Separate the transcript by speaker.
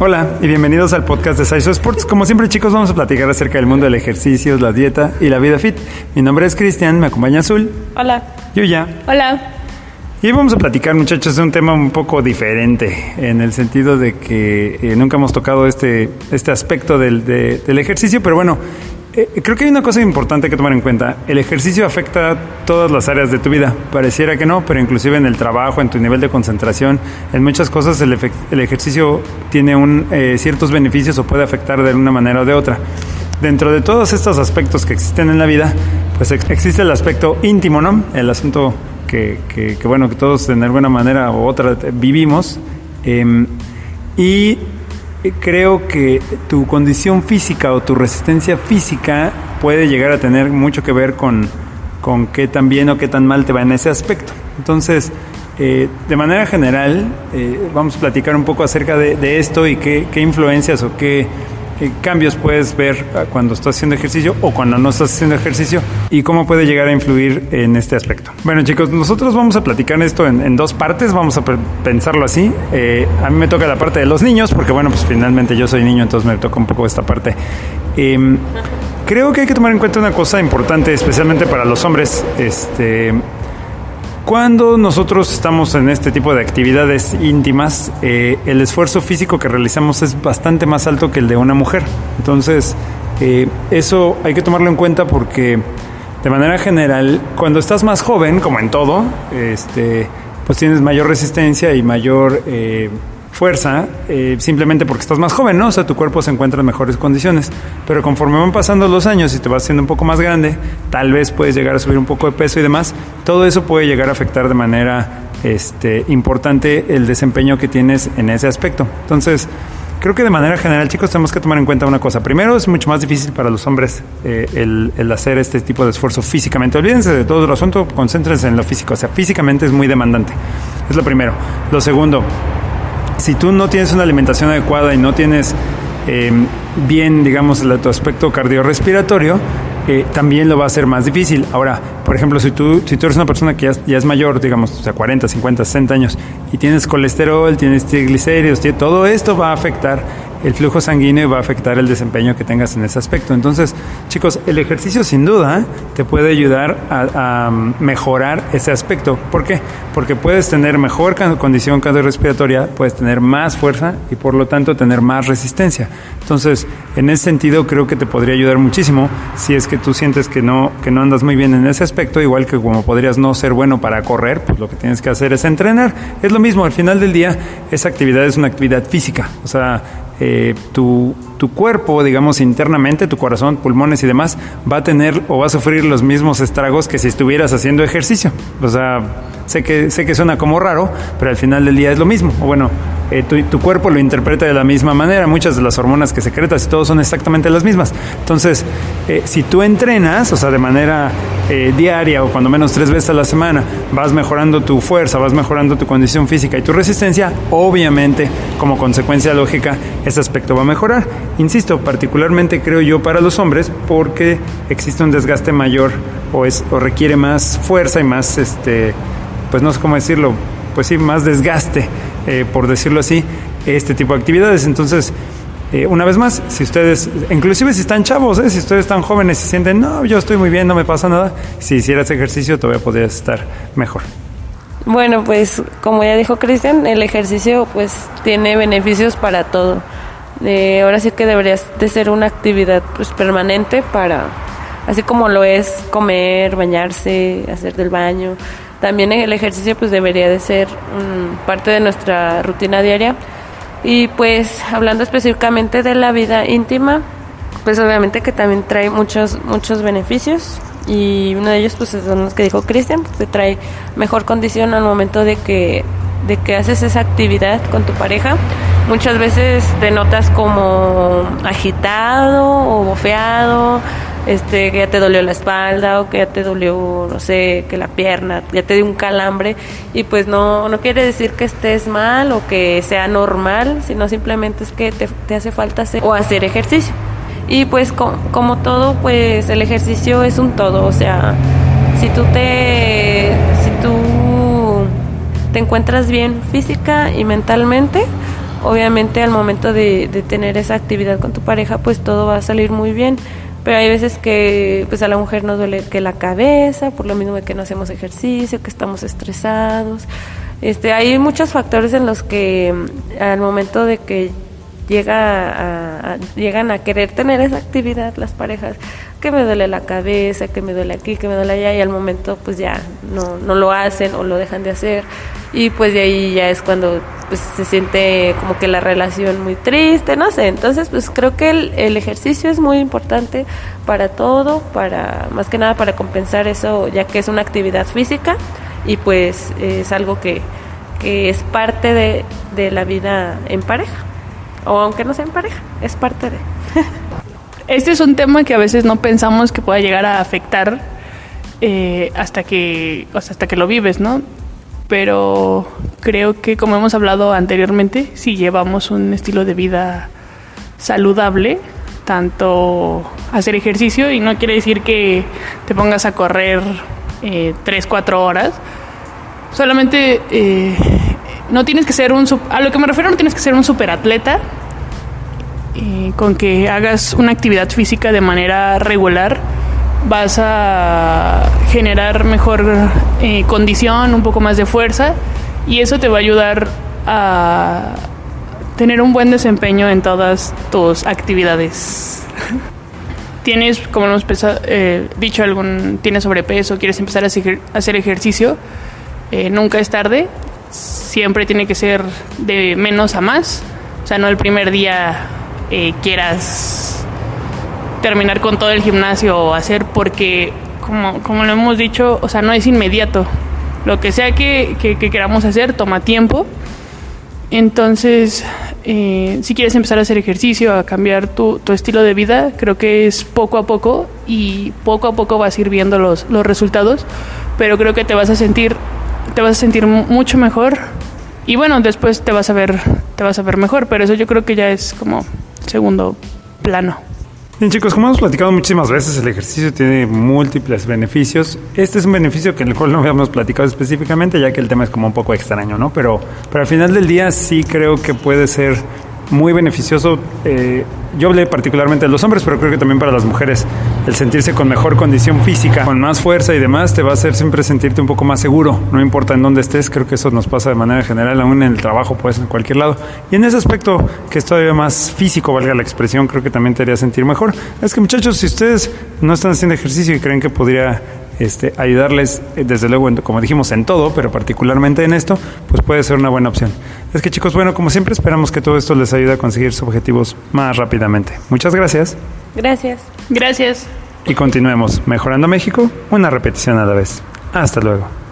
Speaker 1: Hola y bienvenidos al podcast de Saiso Sports. Como siempre chicos vamos a platicar acerca del mundo del ejercicio, la dieta y la vida fit. Mi nombre es Cristian, me acompaña Azul.
Speaker 2: Hola.
Speaker 1: Yuya.
Speaker 2: Hola.
Speaker 1: Y vamos a platicar muchachos de un tema un poco diferente en el sentido de que eh, nunca hemos tocado este, este aspecto del, de- del ejercicio, pero bueno, eh, creo que hay una cosa importante que tomar en cuenta. El ejercicio afecta todas las áreas de tu vida. Pareciera que no, pero inclusive en el trabajo, en tu nivel de concentración, en muchas cosas el, ejercicio tiene un, eh, ciertos beneficios o puede afectar de una manera o de otra. Dentro de todos estos aspectos que existen en la vida, pues ex- existe el aspecto íntimo, ¿no? El asunto que, bueno, que todos de alguna manera u otra vivimos. Em, y creo que tu condición física o tu resistencia física puede llegar a tener mucho que ver con, con qué tan bien o qué tan mal te va en ese aspecto. Entonces, eh, de manera general, eh, vamos a platicar un poco acerca de, esto y qué, influencias o qué eh, cambios puedes ver ah, cuando estás haciendo ejercicio o cuando no estás haciendo ejercicio y cómo puede llegar a influir en este aspecto. Bueno chicos, nosotros vamos a platicar esto en, dos partes, vamos a pe- pensarlo así. Eh, a mí me toca la parte de los niños, porque bueno, pues finalmente yo soy niño, entonces me toca un poco esta parte. Em, creo que hay que tomar en cuenta una cosa importante, especialmente para los hombres. Este, cuando nosotros estamos en este tipo de actividades íntimas, eh, el esfuerzo físico que realizamos es bastante más alto que el de una mujer. Entonces, eh, eso hay que tomarlo en cuenta porque, de manera general, cuando estás más joven, como en todo, este, pues tienes mayor resistencia y mayor eh, fuerza, eh, simplemente porque estás más joven, ¿no? O sea, tu cuerpo se encuentra en mejores condiciones. Pero conforme van pasando los años y te vas haciendo un poco más grande, tal vez puedes llegar a subir un poco de peso y demás. Todo eso puede llegar a afectar de manera este, importante el desempeño que tienes en ese aspecto. Entonces, creo que de manera general, chicos, tenemos que tomar en cuenta una cosa. Primero, es mucho más difícil para los hombres eh, el, el hacer este tipo de esfuerzo físicamente. Olvídense de todo el asunto, concéntrense en lo físico. O sea, físicamente es muy demandante. Es lo primero. Lo segundo, si tú no tienes una alimentación adecuada y no tienes eh, bien, digamos, el, tu aspecto cardiorrespiratorio, eh, también lo va a hacer más difícil. Ahora, por ejemplo, si tú, si tú eres una persona que ya, es mayor, digamos, o sea, 40, 50, 60 años, y tienes colesterol, tienes triglicéridos, todo esto va a afectar el flujo sanguíneo va a afectar el desempeño que tengas en ese aspecto. Entonces, chicos, el ejercicio sin duda te puede ayudar a, a mejorar ese aspecto. ¿Por qué? Porque puedes tener mejor condición cardiorrespiratoria, puedes tener más fuerza y por lo tanto tener más resistencia. Entonces, en ese sentido creo que te podría ayudar muchísimo si es que tú sientes que no, que no andas muy bien en ese aspecto, igual que como podrías no ser bueno para correr, pues lo que tienes que hacer es entrenar. Es lo mismo, al final del día, esa actividad es una actividad física. O sea, eh, tu, tu cuerpo, digamos, internamente, tu corazón, pulmones y demás, va a tener o va a sufrir los mismos estragos que si estuvieras haciendo ejercicio. O sea, sé que, sé que suena como raro, pero al final del día es lo mismo. O bueno, eh, tu, cuerpo lo interpreta de la misma manera. Muchas de las hormonas que secretas y todo son exactamente las mismas. Entonces, eh, si tú entrenas, o sea, de manera eh, diaria o cuando menos tres veces a la semana, vas mejorando tu fuerza, vas mejorando tu condición física y tu resistencia, obviamente, como consecuencia lógica, ese aspecto va a mejorar. Insisto, particularmente creo yo para los hombres, porque existe un desgaste mayor o, es, o requiere más fuerza y más, este, pues no sé cómo decirlo, pues sí, más desgaste, eh, por decirlo así, este tipo de actividades. Entonces, eh, una vez más, si ustedes, inclusive si están chavos, ¿eh? si ustedes están jóvenes y sienten, no, yo estoy muy bien, no me pasa nada, si hicieras ejercicio todavía podrías estar mejor.
Speaker 2: Bueno, pues como ya dijo Cristian, el ejercicio pues tiene beneficios para todo. Ahora sí que deberías de ser una actividad pues permanente para, así como lo es comer, bañarse, hacer del baño. También el ejercicio pues debería de ser mm, parte de nuestra rutina diaria. Y pues hablando específicamente de la vida íntima, pues obviamente que también trae muchos muchos beneficios y uno de ellos pues son los que dijo Cristian, te trae mejor condición al momento de que de que haces esa actividad con tu pareja. Muchas veces te notas como agitado o bofeado, este, que ya te dolió la espalda o que ya te dolió, no sé, que la pierna, ya te dio un calambre. Y pues no, no quiere decir que estés mal o que sea normal, sino simplemente es que te, te hace falta hacer o hacer ejercicio. Y pues co- como todo, pues el ejercicio es un todo, o sea, si tú te si tú te encuentras bien física y mentalmente, obviamente al momento de tener esa actividad con tu pareja, pues todo va a salir muy bien pero hay veces que pues a la mujer nos duele que la cabeza, por lo mismo de que no hacemos ejercicio, que estamos estresados. Este, hay muchos factores en los que mm, al momento de que llega a, llegan a querer tener esa actividad las parejas, que me duele la cabeza, que me duele aquí, que me duele allá, y al momento pues ya no, no lo hacen o lo dejan de hacer, y pues de ahí ya es cuando pues se siente como que la relación muy triste, no sé, entonces pues creo que el, ejercicio es muy importante para todo, para más que nada para compensar eso, ya que es una actividad física y pues es algo que, que es parte de, de la vida en pareja. O aunque no sea en pareja, es parte de.
Speaker 3: este es un tema que a veces no pensamos que pueda llegar a afectar eh, hasta que, hasta que lo vives, ¿no? Pero creo que como hemos hablado anteriormente, si llevamos un estilo de vida saludable, tanto hacer ejercicio, y no quiere decir que te pongas a correr eh, 3, 4 horas, solamente eh, no tienes que ser un... A lo que me refiero no tienes que ser un superatleta, con que hagas una actividad física de manera regular vas a generar mejor eh, condición, un poco más de fuerza y eso te va a ayudar a tener un buen desempeño en todas tus actividades. tienes, como hemos eh, dicho, algún, tienes sobrepeso, quieres empezar a hacer ejercicio, eh, nunca es tarde, siempre tiene que ser de menos a más, o sea, no el primer día eh, quieras terminar con todo el gimnasio o hacer porque, como, como lo hemos dicho, o sea, no es inmediato. Lo que sea que, queramos hacer toma tiempo. Entonces, eh, si quieres empezar a hacer ejercicio, a cambiar tu, tu, estilo de vida, creo que es poco a poco y poco a poco vas a ir viendo los, los resultados, pero creo que te vas a sentir, te vas a sentir mucho mejor y bueno, después te vas a ver, te vas a ver mejor, pero eso yo creo que ya es como segundo plano.
Speaker 1: Bien chicos, como hemos platicado muchísimas veces, el ejercicio tiene múltiples beneficios. Este es un beneficio que el cual no habíamos platicado específicamente, ya que el tema es como un poco extraño, ¿no? Pero, pero al final del día sí creo que puede ser muy beneficioso. Eh, yo hablé particularmente de los hombres, pero creo que también para las mujeres el sentirse con mejor condición física, con más fuerza y demás, te va a hacer siempre sentirte un poco más seguro. No importa en dónde estés, creo que eso nos pasa de manera general, aún en el trabajo, pues en cualquier lado. Y en ese aspecto, que es todavía más físico, valga la expresión, creo que también te haría sentir mejor. Es que muchachos, si ustedes no están haciendo ejercicio y creen que podría este, ayudarles, eh, desde luego, como dijimos, en todo, pero particularmente en esto, pues puede ser una buena opción. Es que chicos, bueno, como siempre esperamos que todo esto les ayude a conseguir sus objetivos más rápidamente. Muchas gracias.
Speaker 2: Gracias.
Speaker 3: Gracias.
Speaker 1: Y continuemos mejorando México, una repetición a la vez. Hasta luego.